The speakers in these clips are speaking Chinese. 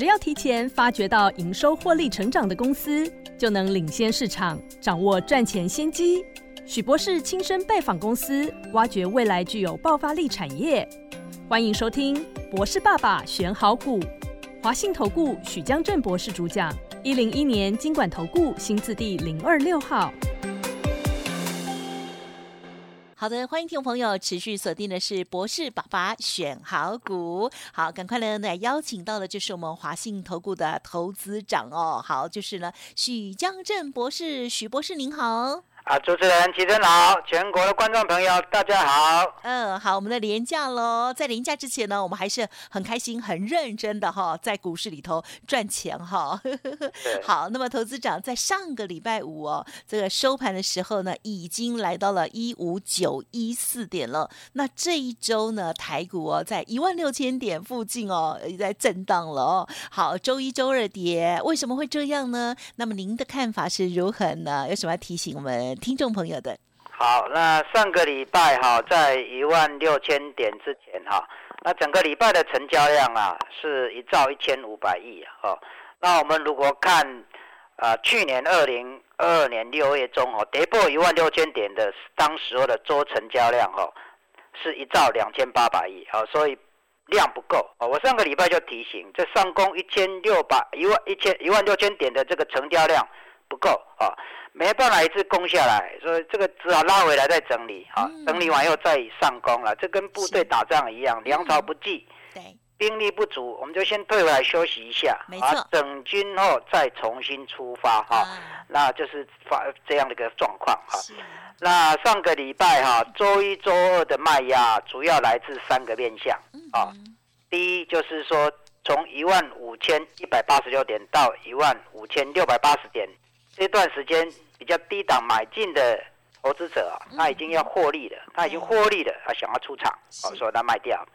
只要提前发掘到营收获利成长的公司，就能领先市场，掌握赚钱先机。许博士亲身拜访公司，挖掘未来具有爆发力产业。欢迎收听《博士爸爸选好股》，华信投顾许江正博士主讲。一零一年经管投顾新字第零二六号。好的，欢迎听众朋友持续锁定的是博士爸爸选好股。好，赶快呢来邀请到的就是我们华信投顾的投资长哦。好，就是呢许江正博士，许博士您好。啊，主持人齐真好，全国的观众朋友大家好。嗯，好，我们的廉价喽，在廉价之前呢，我们还是很开心、很认真的哈，在股市里头赚钱哈。好，那么投资长在上个礼拜五哦，这个收盘的时候呢，已经来到了一五九一四点了。那这一周呢，台股哦，在一万六千点附近哦，在震荡了哦。好，周一周二跌，为什么会这样呢？那么您的看法是如何呢？有什么要提醒我们？听众朋友的，好，那上个礼拜哈，在一万六千点之前哈，那整个礼拜的成交量啊，是一兆一千五百亿哦。那我们如果看啊，去年二零二二年六月中哦，跌破一万六千点的当时候的周成交量哦，是一兆两千八百亿哦，所以量不够哦。我上个礼拜就提醒，这上攻一千六百一万一千一万六千点的这个成交量不够啊。没办法一次攻下来，所以这个只好拉回来再整理，好，整理完又再上攻了。这跟部队打仗一样，粮草不济，对，兵力不足，我们就先退回来休息一下，啊，整军后再重新出发，哈，那就是发这样的一个状况，哈。那上个礼拜哈，周一周二的卖压主要来自三个面向，啊，第一就是说从一万五千一百八十六点到一万五千六百八十点。这段时间比较低档买进的投资者啊，他已经要获利了，他已经获利了，他想要出场，哦，所以他卖掉。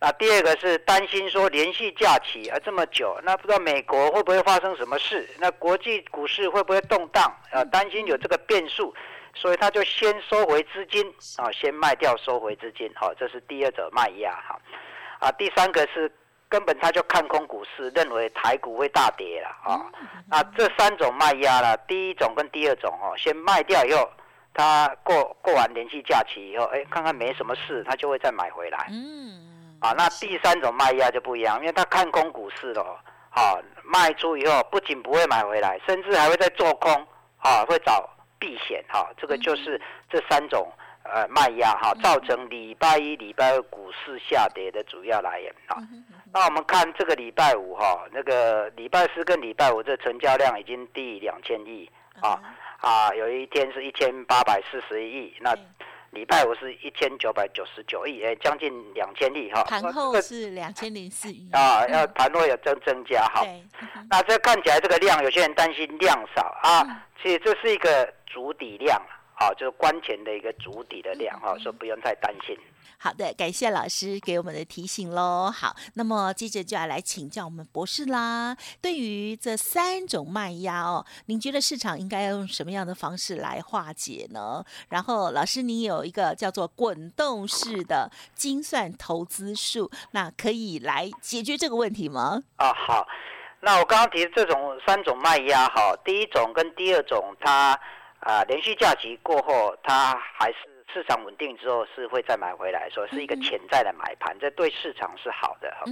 那第二个是担心说连续假期啊这么久，那不知道美国会不会发生什么事？那国际股市会不会动荡？啊，担心有这个变数，所以他就先收回资金啊，先卖掉收回资金，好，这是第二者卖压哈。啊，第三个是。根本他就看空股市，认为台股会大跌了啊！那这三种卖压了，第一种跟第二种哦，先卖掉以后，他过过完连续假期以后，哎，看看没什么事，他就会再买回来。嗯，啊，那第三种卖压就不一样，因为他看空股市了，啊，卖出以后不仅不会买回来，甚至还会再做空，啊，会找避险，哈，这个就是这三种。呃，卖压哈，造成礼拜一、礼拜二股市下跌的主要来源啊。那我们看这个礼拜五哈，那个礼拜四跟礼拜五这成交量已经低两千亿啊啊，有一天是一千八百四十一亿，那礼拜五是一千九百九十九亿，哎，将近两千亿哈。盘后是两千零四亿啊，要盘后有增增加哈。那这看起来这个量，有些人担心量少啊，其实这是一个主底量。好，就是关前的一个主底的量哈，所以不用太担心。好的，感谢老师给我们的提醒喽。好，那么接着就要来请教我们博士啦。对于这三种卖压哦，您觉得市场应该用什么样的方式来化解呢？然后，老师您有一个叫做滚动式的精算投资术，那可以来解决这个问题吗？啊，好。那我刚刚提的这种三种卖压哈，第一种跟第二种它。啊，连续假期过后，它还是市场稳定之后是会再买回来，说是一个潜在的买盘，这对市场是好的哈。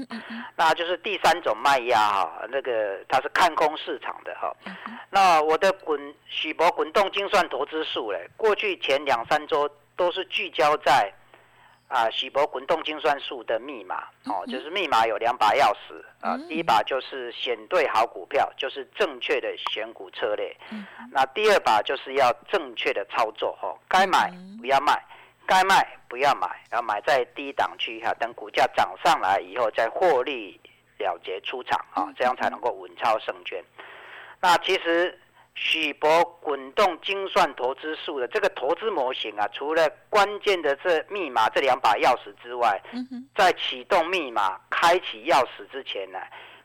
那就是第三种卖压哈，那个它是看空市场的哈。那我的滚许博滚动精算投资数嘞，过去前两三周都是聚焦在。啊，喜博滚动精算术的密码哦，就是密码有两把钥匙啊。第一把就是选对好股票，就是正确的选股策略。那第二把就是要正确的操作哦，该买不要卖，该卖不要买，要买在低档区哈，等股价涨上来以后再获利了结出场啊，这样才能够稳操胜券。那其实。许博滚动精算投资数的这个投资模型啊，除了关键的这密码这两把钥匙之外，在启动密码、开启钥匙之前呢，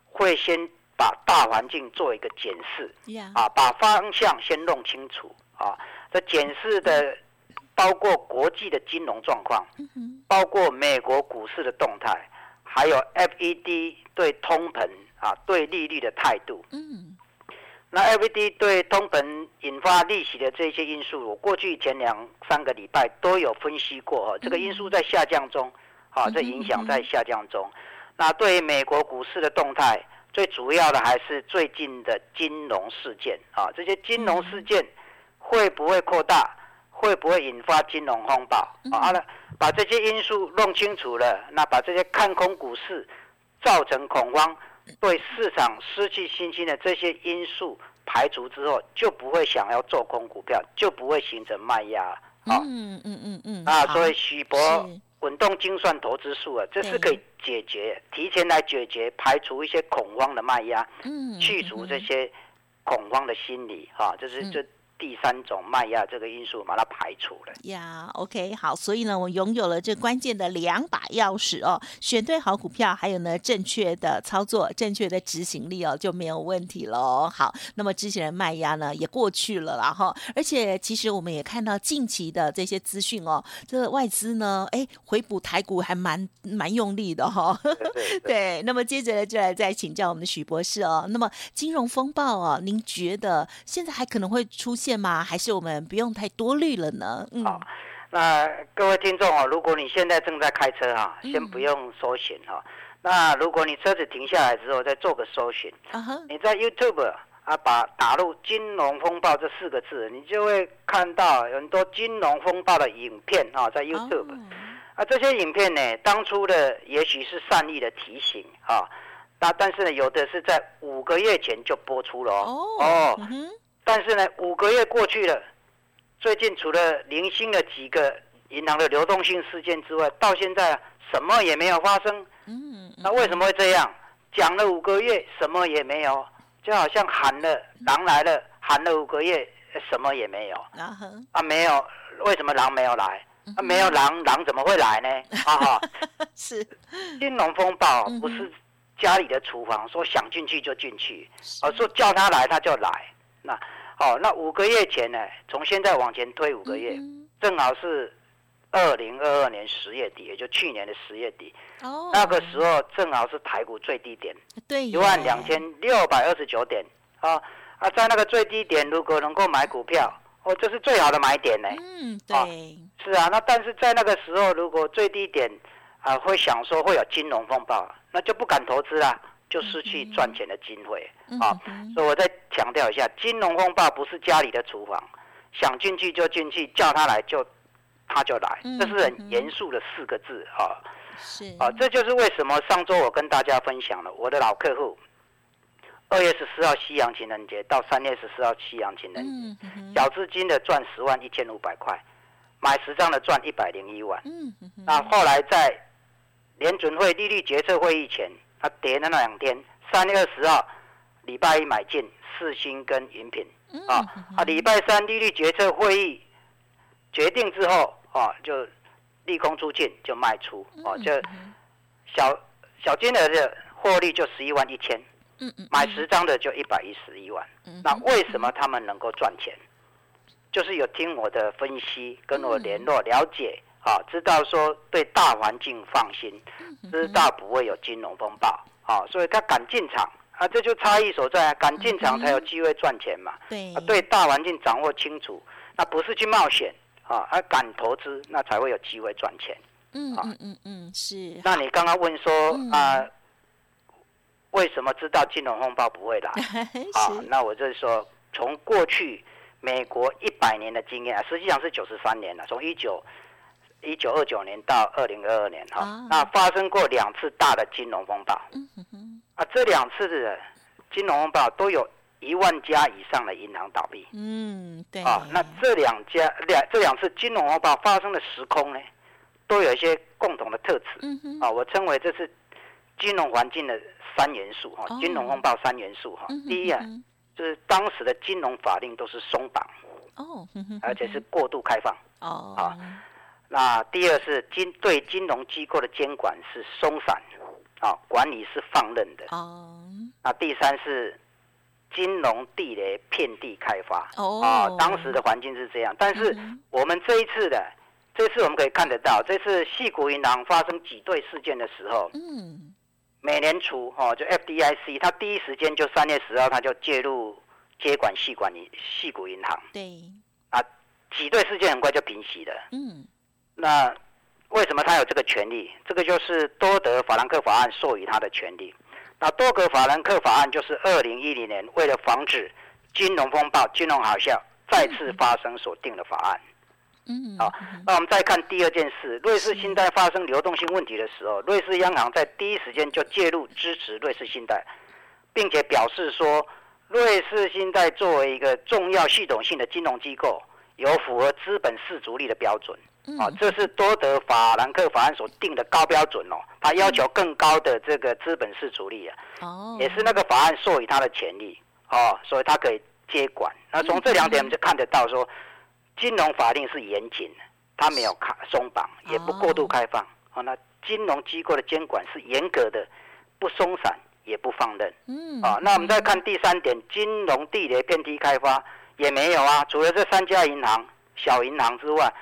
会先把大环境做一个检视，啊，把方向先弄清楚啊。这检视的包括国际的金融状况，包括美国股市的动态，还有 FED 对通膨。啊对利率的态度。嗯，那 FED 对通膨引发利息的这些因素，我过去前两三个礼拜都有分析过哈，这个因素在下降中，啊，这影响在下降中。那对于美国股市的动态，最主要的还是最近的金融事件啊，这些金融事件会不会扩大？会不会引发金融风暴？好了，把这些因素弄清楚了，那把这些看空股市、造成恐慌、对市场失去信心的这些因素排除之后，就不会想要做空股票，就不会形成卖压。嗯嗯嗯嗯。啊，所以许博滚动精算投资数啊，这是可以解决，提前来解决，排除一些恐慌的卖压，去除这些恐慌的心理。哈，这是这。第三种卖压这个因素把它排除了呀，OK 好，所以呢，我拥有了这关键的两把钥匙哦，选对好股票，还有呢正确的操作、正确的执行力哦，就没有问题喽。好，那么之前的卖压呢也过去了啦哈，而且其实我们也看到近期的这些资讯哦，这个外资呢，哎回补台股还蛮蛮用力的哈。对，那么接着呢就来再请教我们的许博士哦，那么金融风暴啊，您觉得现在还可能会出现？吗？还是我们不用太多虑了呢？嗯，好，那各位听众哦，如果你现在正在开车哈，先不用搜寻哈。那如果你车子停下来之后，再做个搜寻，你在 YouTube 啊，把打入“金融风暴”这四个字，你就会看到很多金融风暴的影片啊，在 YouTube 啊，这些影片呢，当初的也许是善意的提醒啊，那但是呢，有的是在五个月前就播出了哦。哦。但是呢，五个月过去了，最近除了零星的几个银行的流动性事件之外，到现在什么也没有发生。嗯，那为什么会这样？讲了五个月，什么也没有，就好像喊了狼来了，喊了五个月，什么也没有。啊，没有，为什么狼没有来？啊，没有狼，狼怎么会来呢？哈 哈，是金融风暴不是家里的厨房，说想进去就进去，而说叫他来他就来。那好，那五个月前呢？从现在往前推五个月，正好是二零二二年十月底，也就去年的十月底。哦，那个时候正好是台股最低点，对，一万两千六百二十九点。啊啊，在那个最低点，如果能够买股票，哦，这是最好的买点呢。嗯，对，是啊。那但是在那个时候，如果最低点啊，会想说会有金融风暴，那就不敢投资啦。就失去赚钱的机会啊！所以我再强调一下，金融风暴不是家里的厨房，想进去就进去，叫他来就他就来，这是很严肃的四个字啊！是啊，这就是为什么上周我跟大家分享了我的老客户，二月十四号西洋情人节到三月十四号西洋情人节，小资金的赚十万一千五百块，买十张的赚一百零一万。那后来在联准会利率决策会议前。它跌的那两天，三月二十号，礼拜一买进四星跟云品，啊啊，礼拜三利率决策会议决定之后，啊，就利空出尽就卖出，哦，就小小金额的获利就十一万一千，嗯嗯，买十张的就一百一十一万，那为什么他们能够赚钱？就是有听我的分析，跟我联络了解。啊，知道说对大环境放心，知道不会有金融风暴，啊，所以他敢进场，啊，这就差异所在，敢进场才有机会赚钱嘛。对，对大环境掌握清楚，那不是去冒险，啊，而敢投资，那才会有机会赚钱。嗯嗯嗯嗯，是。那你刚刚问说啊，为什么知道金融风暴不会来？啊，那我就是说，从过去美国一百年的经验啊，实际上是九十三年了，从一九。一九二九年到二零二二年，哈，那发生过两次大的金融风暴，啊，这两次的金融风暴都有一万家以上的银行倒闭，嗯，对，啊，那这两家两这两次金融风暴发生的时空呢，都有一些共同的特质，啊，我称为这是金融环境的三元素，哈，金融风暴三元素，哈，第一啊，就是当时的金融法令都是松绑，哦，而且是过度开放，哦，啊。那第二是金对金融机构的监管是松散，啊，管理是放任的。哦。那第三是金融地雷遍地开发。哦。啊，当时的环境是这样，但是我们这一次的，这次我们可以看得到，这次细谷银行发生挤兑事件的时候，嗯，美联储哈就 FDIC，它第一时间就三月十号，它就介入接管系管银系股银行。对。啊，挤兑事件很快就平息了。嗯。那为什么他有这个权利？这个就是多德法兰克法案授予他的权利。那多德法兰克法案就是二零一零年为了防止金融风暴、金融海啸再次发生所定的法案。嗯，好，那我们再看第二件事，瑞士信贷发生流动性问题的时候，瑞士央行在第一时间就介入支持瑞士信贷，并且表示说，瑞士信贷作为一个重要系统性的金融机构，有符合资本市足率的标准。啊，这是多德法兰克法案所定的高标准哦，他要求更高的这个资本市主力啊，哦，也是那个法案授予它的权利哦，所以它可以接管。那从这两点我们就看得到说。金融法令是严谨的，它没有开松绑，也不过度开放。好，那金融机构的监管是严格的，不松散也不放任。嗯，啊，那我们再看第三点，金融地雷遍地开发也没有啊。除了这三家银行、小银行之外，啊，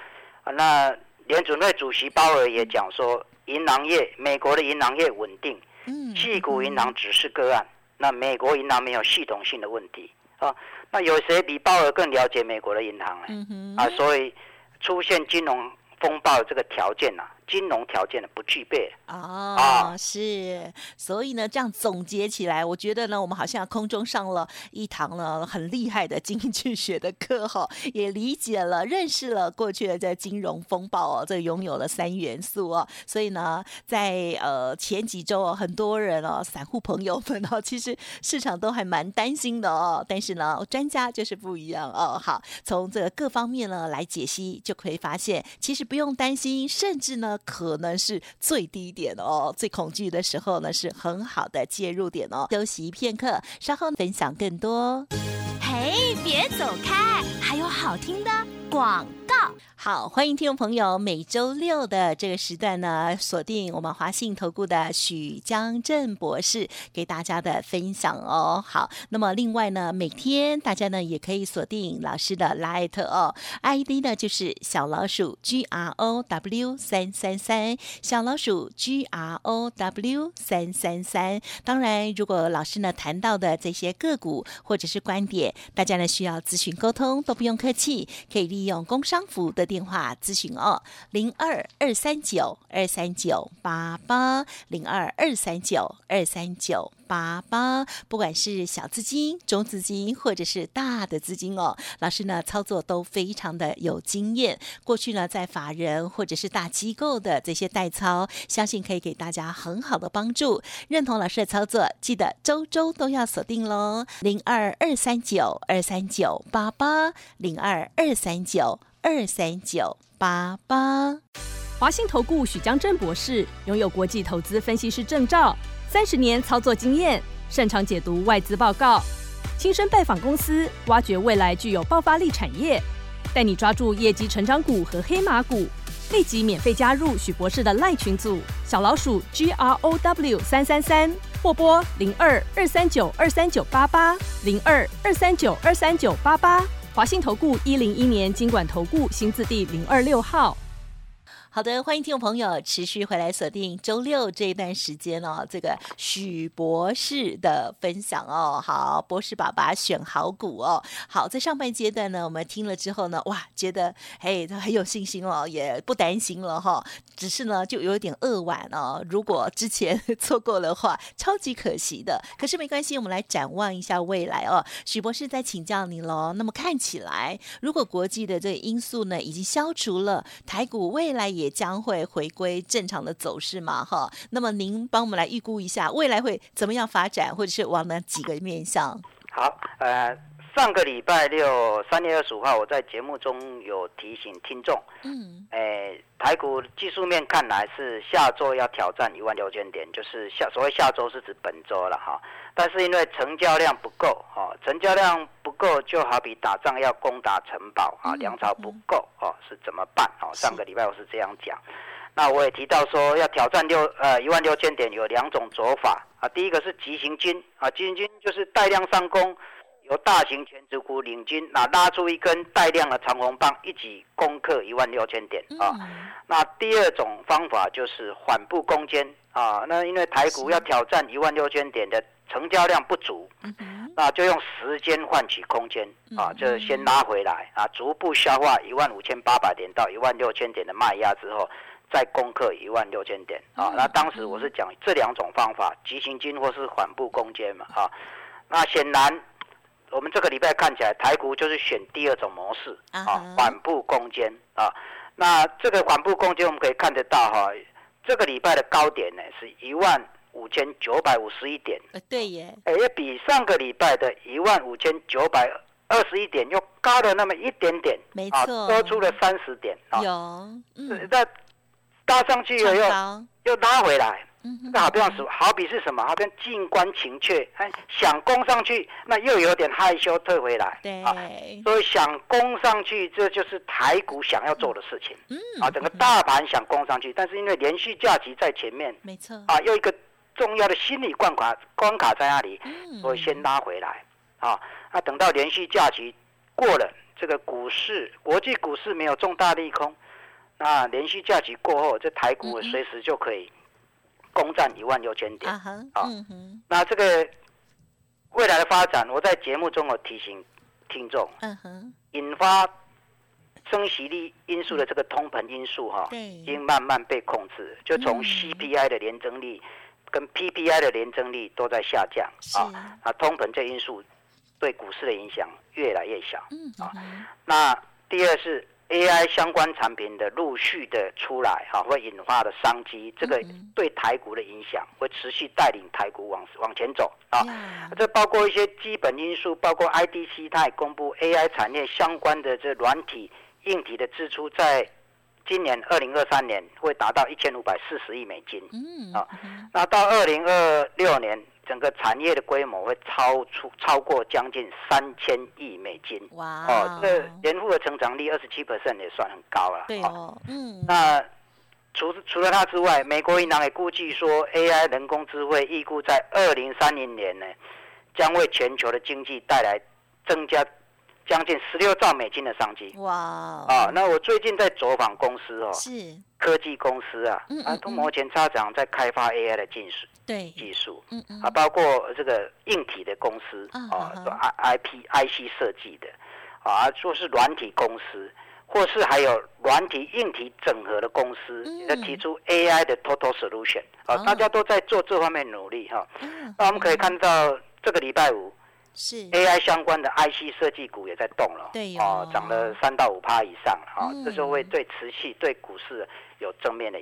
那联准会主席鲍尔也讲说，银行业美国的银行业稳定，嗯，细股银行只是个案，那美国银行没有系统性的问题啊。那有谁比鲍尔更了解美国的银行呢？啊，所以出现金融风暴这个条件呐。金融条件的不具备。哦，是，所以呢，这样总结起来，我觉得呢，我们好像空中上了一堂呢很厉害的经济学的课哈，也理解了、认识了过去的这金融风暴哦，这拥有了三元素哦，所以呢，在呃前几周哦，很多人哦，散户朋友们哦，其实市场都还蛮担心的哦，但是呢，专家就是不一样哦，好，从这个各方面呢来解析，就可以发现，其实不用担心，甚至呢。可能是最低点哦，最恐惧的时候呢，是很好的介入点哦。休息片刻，稍后分享更多。嘿，别走开，还有好听的广。好，欢迎听众朋友，每周六的这个时段呢，锁定我们华信投顾的许江正博士给大家的分享哦。好，那么另外呢，每天大家呢也可以锁定老师的 Light 哦，ID 呢就是小老鼠 G R O W 三三三，小老鼠 G R O W 三三三。当然，如果老师呢谈到的这些个股或者是观点，大家呢需要咨询沟通，都不用客气，可以利用工商。服务的电话咨询哦，零二二三九二三九八八，零二二三九二三九。八八，不管是小资金、中资金，或者是大的资金哦，老师呢操作都非常的有经验。过去呢，在法人或者是大机构的这些代操，相信可以给大家很好的帮助。认同老师的操作，记得周周都要锁定喽，零二二三九二三九八八，零二二三九二三九八八。华兴投顾许江正博士拥有国际投资分析师证照。三十年操作经验，擅长解读外资报告，亲身拜访公司，挖掘未来具有爆发力产业，带你抓住业绩成长股和黑马股。立即免费加入许博士的赖群组，小老鼠 G R O W 三三三，或拨零二二三九二三九八八零二二三九二三九八八。华信投顾一零一年经管投顾新字第零二六号。好的，欢迎听众朋友持续回来锁定周六这一段时间哦，这个许博士的分享哦。好，博士爸爸选好股哦。好，在上半阶段呢，我们听了之后呢，哇，觉得嘿，他很有信心哦，也不担心了哈。只是呢，就有点扼腕哦。如果之前错过的话，超级可惜的。可是没关系，我们来展望一下未来哦。许博士在请教你喽。那么看起来，如果国际的这个因素呢已经消除了，台股未来也。也将会回归正常的走势嘛，哈。那么您帮我们来预估一下未来会怎么样发展，或者是往哪几个面向？好，呃，上个礼拜六三月二十五号，我在节目中有提醒听众，嗯，哎，台股技术面看来是下周要挑战一万六千点，就是下所谓下周是指本周了哈。但是因为成交量不够，哦，成交量不够，就好比打仗要攻打城堡啊，粮草不够，哦，是怎么办？哦，上个礼拜我是这样讲。那我也提到说，要挑战六呃一万六千点，有两种走法啊。第一个是急行军啊，急行军就是带量上攻，由大型全职股领军，那拉出一根带量的长红棒，一起攻克一万六千点啊。那第二种方法就是缓步攻坚。啊。那因为台股要挑战一万六千点的成交量不足，那就用时间换取空间啊，就先拉回来啊，逐步消化一万五千八百点到一万六千点的卖压之后，再攻克一万六千点啊。那当时我是讲这两种方法，急行军或是缓步攻坚嘛啊。那显然。我们这个礼拜看起来，台股就是选第二种模式啊，缓步攻坚啊。那这个缓步攻坚，我们可以看得到哈，这个礼拜的高点呢是一万五千九百五十一点。对耶。哎，比上个礼拜的一万五千九百二十一点又高了那么一点点。没错。多出了三十点。有。嗯。那搭上去了又又拉回来。那好比是好比是什么？好比静观情却，哎，想攻上去，那又有点害羞退回来。对，所以想攻上去，这就是台股想要做的事情。嗯，啊，整个大盘想攻上去，但是因为连续假期在前面，没错，啊，又一个重要的心理关卡关卡在那里，所以先拉回来。啊，那等到连续假期过了，这个股市国际股市没有重大利空，那连续假期过后，这台股随时就可以。攻占一万六千点啊！那这个未来的发展，我在节目中有提醒听众，引发升息率因素的这个通膨因素哈，已经慢慢被控制，就从 CPI 的年增率跟 PPI 的年增率都在下降啊，啊，通膨这因素对股市的影响越来越小啊。那第二是。AI 相关产品的陆续的出来，哈，会引发的商机，这个对台股的影响会持续带领台股往往前走啊。这包括一些基本因素，包括 IDC 它也公布 AI 产业相关的这软体、硬体的支出，在今年二零二三年会达到一千五百四十亿美金，嗯啊，那到二零二六年。整个产业的规模会超出超过将近三千亿美金，哇！哦，这年复的成长率二十七 percent 也算很高了。对哦，嗯。那除除了它之外，美国银行也估计说，AI 人工智慧预估在二零三零年呢，将为全球的经济带来增加将近十六兆美金的商机。哇！啊，那我最近在走访公司哦，是科技公司啊，啊，都摩前擦掌在开发 AI 的技术。对技术，嗯嗯，啊，包括这个硬体的公司啊，I I P I C 设计的，啊，说是软体公司，或是还有软体硬体整合的公司，在提出 A I 的 Total Solution，啊，大家都在做这方面努力哈。那我们可以看到这个礼拜五是 A I 相关的 I C 设计股也在动了，对哦，涨了三到五趴以上啊，这就会对瓷器对股市有正面的。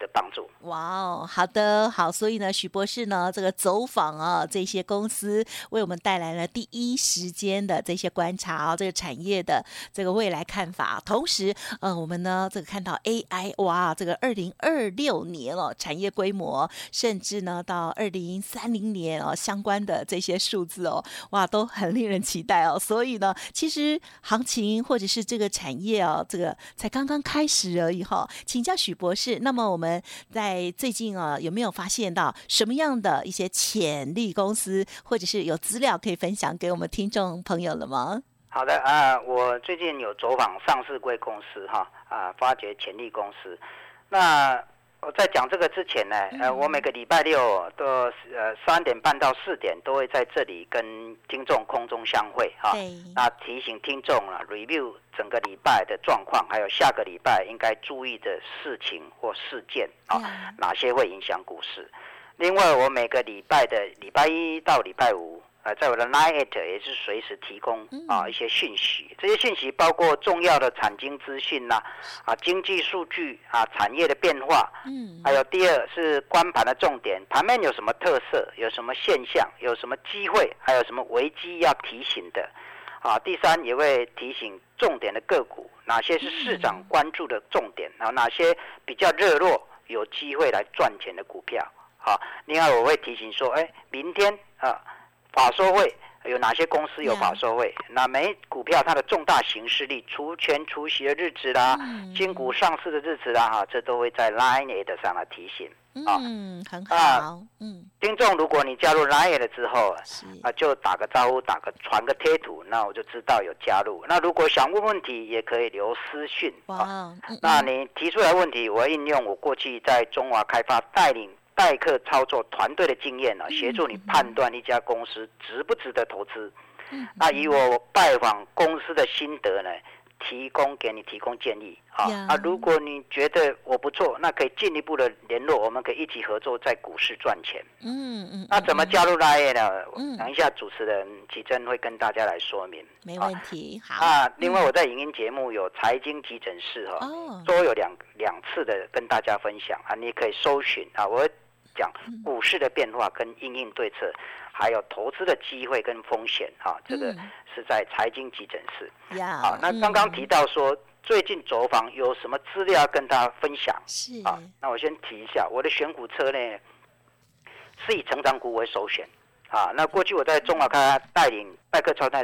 的帮助哇哦，好的好，所以呢，许博士呢，这个走访啊，这些公司为我们带来了第一时间的这些观察啊，这个产业的这个未来看法。同时，呃，我们呢，这个看到 AI 哇，这个二零二六年哦，产业规模，甚至呢到二零三零年哦，相关的这些数字哦，哇，都很令人期待哦。所以呢，其实行情或者是这个产业哦，这个才刚刚开始而已哈。请教许博士，那么我们。在最近啊，有没有发现到什么样的一些潜力公司，或者是有资料可以分享给我们听众朋友了吗？好的啊，我最近有走访上市贵公司哈啊，发掘潜力公司。那我在讲这个之前呢，呃，我每个礼拜六都呃三点半到四点都会在这里跟听众空中相会哈。那提醒听众啊，review 整个礼拜的状况，还有下个礼拜应该注意的事情或事件啊，哪些会影响股市。另外，我每个礼拜的礼拜一到礼拜五。呃，在我的 Line 也是随时提供啊一些讯息，这些讯息包括重要的产经资讯呐，啊经济数据啊产业的变化，嗯，还有第二是关盘的重点，盘面有什么特色，有什么现象，有什么机会，还有什么危机要提醒的，啊，第三也会提醒重点的个股，哪些是市场关注的重点，然后哪些比较热络，有机会来赚钱的股票，好，另外我会提醒说，哎，明天啊。法说会有哪些公司有法说会？那每股票它的重大形势力、除权除息的日子啦，新股上市的日子啦，哈，这都会在 Line 上来提醒。嗯，很好。嗯，听众，如果你加入 Line 了之后，啊，就打个招呼，打个传个贴图，那我就知道有加入。那如果想问问题，也可以留私讯。哇，那你提出来问题，我应用我过去在中华开发带领。代客操作团队的经验呢，协助你判断一家公司值不值得投资。那以我拜访公司的心得呢？提供给你提供建议啊啊！如果你觉得我不错，那可以进一步的联络，我们可以一起合作在股市赚钱。嗯嗯。那怎么加入拉业呢？等一下主持人启真会跟大家来说明。没问题。好。啊，另外我在影音节目有财经急诊室哈，都有两两次的跟大家分享啊，你可以搜寻啊，我讲股市的变化跟应应对策。还有投资的机会跟风险哈，这个是在财经急诊室。好，那刚刚提到说最近走访有什么资料要跟大家分享？是啊，那我先提一下我的选股策略是以成长股为首选啊。那过去我在中华开带领代客操代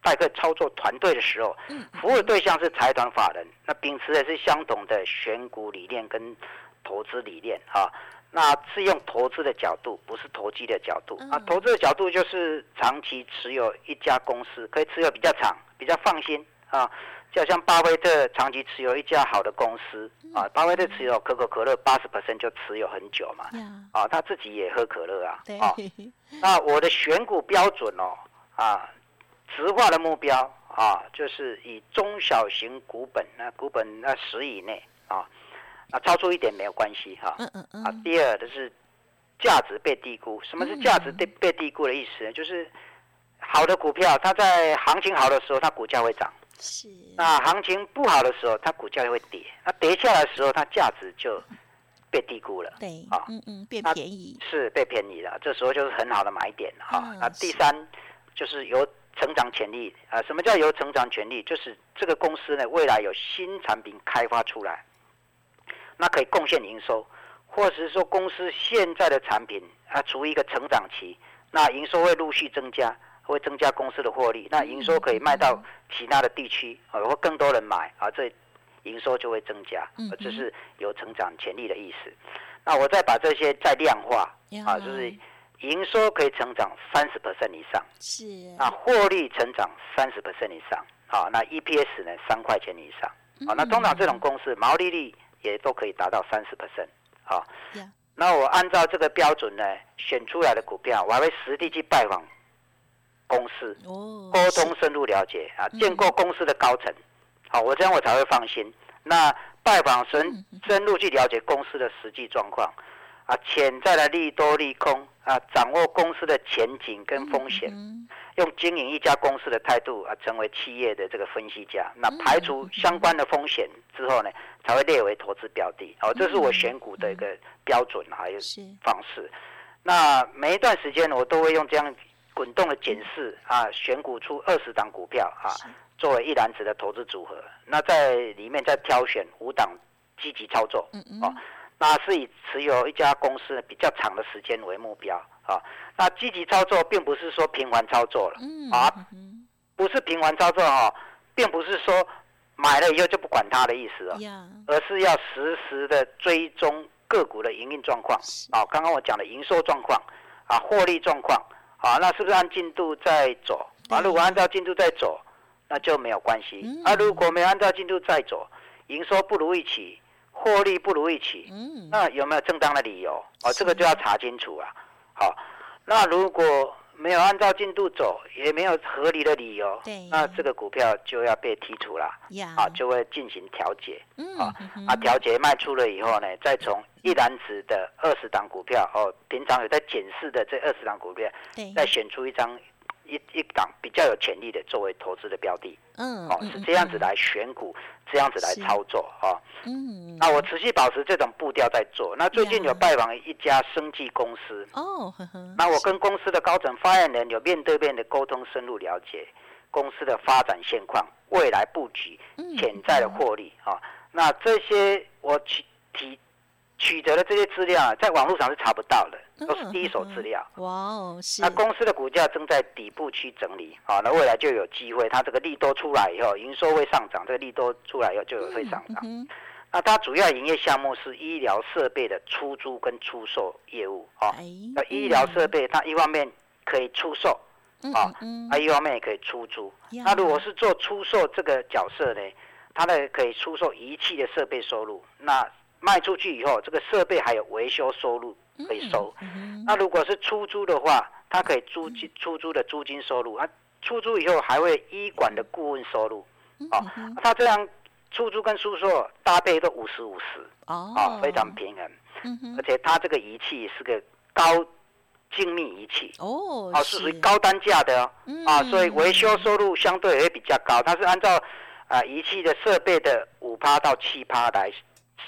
代客操作团队的时候，服务的对象是财团法人，那秉持的是相同的选股理念跟投资理念啊。那是用投资的角度，不是投机的角度啊。投资的角度就是长期持有一家公司，可以持有比较长，比较放心啊。就像巴菲特长期持有一家好的公司啊，巴菲特持有可口可乐八十 percent 就持有很久嘛。啊，他自己也喝可乐啊。啊，那我的选股标准哦，啊，直化的目标啊，就是以中小型股本，那股本那十以内啊。啊，超出一点没有关系哈。嗯嗯嗯。啊，第二的是价值被低估。什么是价值被被低估的意思呢？就是好的股票，它在行情好的时候，它股价会涨。是。那行情不好的时候，它股价就会跌。那跌下来的时候，它价值就被低估了。对。啊，嗯嗯，变便宜。是被便宜了，这时候就是很好的买点哈。那第三就是有成长潜力啊。什么叫有成长潜力？就是这个公司呢，未来有新产品开发出来。那可以贡献营收，或者是说公司现在的产品啊处于一个成长期，那营收会陆续增加，会增加公司的获利。那营收可以卖到其他的地区，啊，或更多人买，啊，这营收就会增加，这是有成长潜力的意思。那我再把这些再量化，啊，就是营收可以成长三十 percent 以上，是，那获利成长三十 percent 以上，好，那 EPS 呢三块钱以上，好，那通常这种公司毛利率。也都可以达到三十 percent，好，那我按照这个标准呢，选出来的股票，我还会实地去拜访公司，沟通深入了解啊，见过公司的高层，好，我这样我才会放心。那拜访深深入去了解公司的实际状况，啊，潜在的利多利空啊，掌握公司的前景跟风险。用经营一家公司的态度啊，成为企业的这个分析家，那排除相关的风险之后呢，才会列为投资标的。哦，这是我选股的一个标准还有方式。那每一段时间我都会用这样滚动的检视啊，选股出二十档股票啊，作为一篮子的投资组合。那在里面再挑选五档积极操作。嗯嗯。哦，那是以持有一家公司比较长的时间为目标。啊，那积极操作并不是说频繁操作了，啊，不是频繁操作哈，并不是说买了以后就不管它的意思啊，而是要实时的追踪个股的营运状况啊，刚刚我讲的营收状况啊，获利状况啊，那是不是按进度在走啊？如果按照进度在走，那就没有关系啊。如果没有按照进度在走，营收不如预期，获利不如预期，那有没有正当的理由？哦？这个就要查清楚啊。好，那如果没有按照进度走，也没有合理的理由，那这个股票就要被剔除了，啊，就会进行调节，啊，啊，调节卖出了以后呢，再从一篮子的二十档股票，哦，平常有在检视的这二十档股票，再选出一张。一一档比较有潜力的作为投资的标的，嗯，哦，是这样子来选股，这样子来操作啊，嗯，那我持续保持这种步调在做。那最近有拜访一家生技公司，哦，那我跟公司的高层发言人有面对面的沟通，深入了解公司的发展现况、未来布局、潜在的获利啊。那这些我提提。取得的这些资料，在网络上是查不到的，都是第一手资料。哇哦，是。那公司的股价正在底部区整理，好，那未来就有机会，它这个利多出来以后，营收会上涨，这个利多出来以后就有会上涨。那它主要营业项目是医疗设备的出租跟出售业务，啊，那医疗设备它一方面可以出售，啊，它一方面也可以出租。那如果是做出售这个角色呢，它的可以出售仪器的设备收入，那。卖出去以后，这个设备还有维修收入可以收。那如果是出租的话，它可以租金出租的租金收入啊，出租以后还会医管的顾问收入。哦，它这样出租跟出售搭配都五十五十，哦，非常平衡。而且它这个仪器是个高精密仪器哦，哦是属于高单价的哦，啊，所以维修收入相对也会比较高。它是按照啊仪器的设备的五趴到七趴来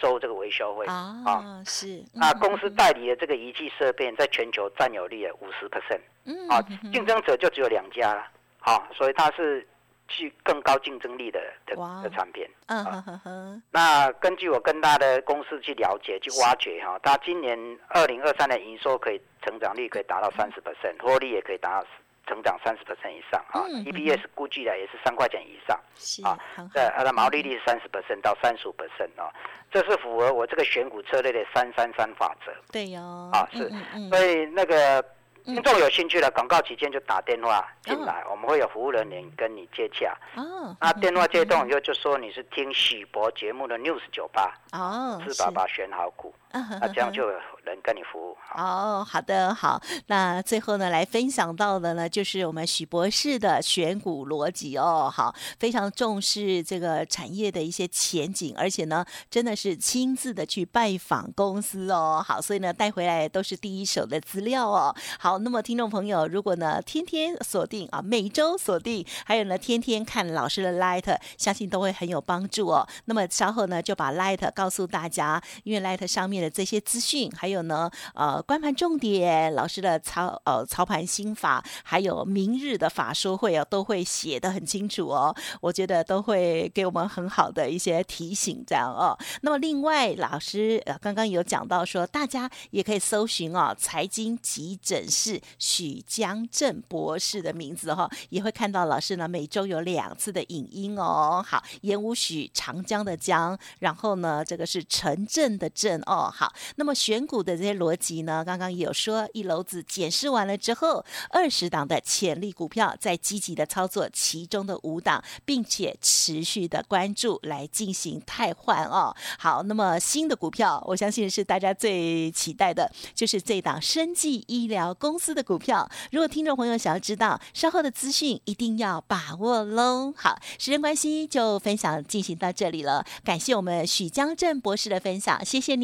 收这个维修费。啊，是啊，公司代理的这个仪器设备在全球占有率五十 percent，啊，竞争者就只有两家了，好，所以它是。去更高竞争力的的的产品，嗯哼哼。那根据我跟他的公司去了解、去挖掘哈，他今年二零二三年营收可以成长率可以达到三十 percent，获利也可以达到成长三十 percent 以上啊。EPS 估计的也是三块钱以上，啊，对，它的毛利率是三十 percent 到三十五 percent 啊，这是符合我这个选股策略的三三三法则。对哟，啊是，所以那个。听众有兴趣的，广告期间就打电话进来，我们会有服务人员跟你接洽。哦，那电话接通以后就说你是听喜博节目的 News 酒吧。哦，是爸爸选好股。那这样就有人跟你服务。哦，好的，好。那最后呢，来分享到的呢，就是我们许博士的选股逻辑哦。好，非常重视这个产业的一些前景，而且呢，真的是亲自的去拜访公司哦。好，所以呢，带回来都是第一手的资料哦。好，那么听众朋友，如果呢天天锁定啊，每周锁定，还有呢天天看老师的 Light，相信都会很有帮助哦。那么稍后呢，就把 Light 告诉大家，因为 Light 上面。的这些资讯，还有呢，呃，观盘重点，老师的操呃操盘心法，还有明日的法说会哦，都会写的很清楚哦。我觉得都会给我们很好的一些提醒，这样哦。那么另外，老师呃刚刚有讲到说，大家也可以搜寻哦，财经急诊室许江正博士的名字哈，也会看到老师呢每周有两次的影音哦。好，言无许长江的江，然后呢，这个是城镇的镇哦。好，那么选股的这些逻辑呢？刚刚也有说一楼子检视完了之后，二十档的潜力股票在积极的操作其中的五档，并且持续的关注来进行汰换哦。好，那么新的股票，我相信是大家最期待的，就是这档生技医疗公司的股票。如果听众朋友想要知道稍后的资讯，一定要把握喽。好，时间关系就分享进行到这里了，感谢我们许江正博士的分享，谢谢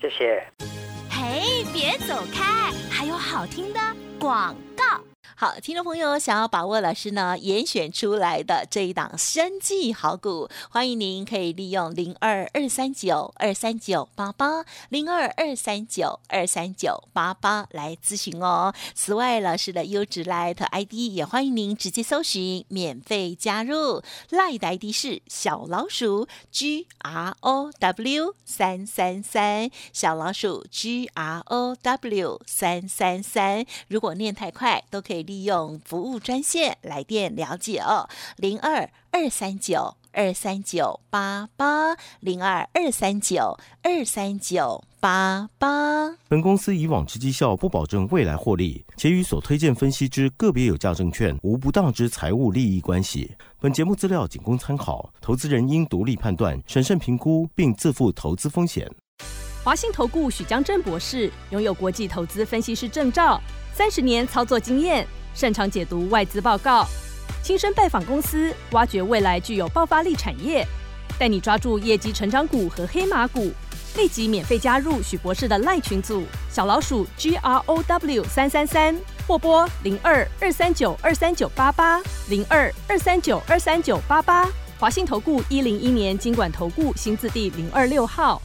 谢谢。嘿，别走开，还有好听的广告。好，听众朋友想要把握老师呢严选出来的这一档生计好股，欢迎您可以利用零二二三九二三九八八零二二三九二三九八八来咨询哦。此外，老师的优质 Light ID 也欢迎您直接搜寻免费加入，Light ID 是小老鼠 G R O W 三三三，小老鼠 G R O W 三三三。如果念太快，都可以以。利用服务专线来电了解哦，零二二三九二三九八八零二二三九二三九八八。本公司以往之绩效不保证未来获利，且与所推荐分析之个别有价证券无不当之财务利益关系。本节目资料仅供参考，投资人应独立判断、审慎评估，并自负投资风险。华信投顾许江正博士拥有国际投资分析师证照。三十年操作经验，擅长解读外资报告，亲身拜访公司，挖掘未来具有爆发力产业，带你抓住业绩成长股和黑马股。立即免费加入许博士的赖群组，小老鼠 G R O W 三三三，或拨零二二三九二三九八八零二二三九二三九八八。华信投顾一零一年经管投顾新字第零二六号。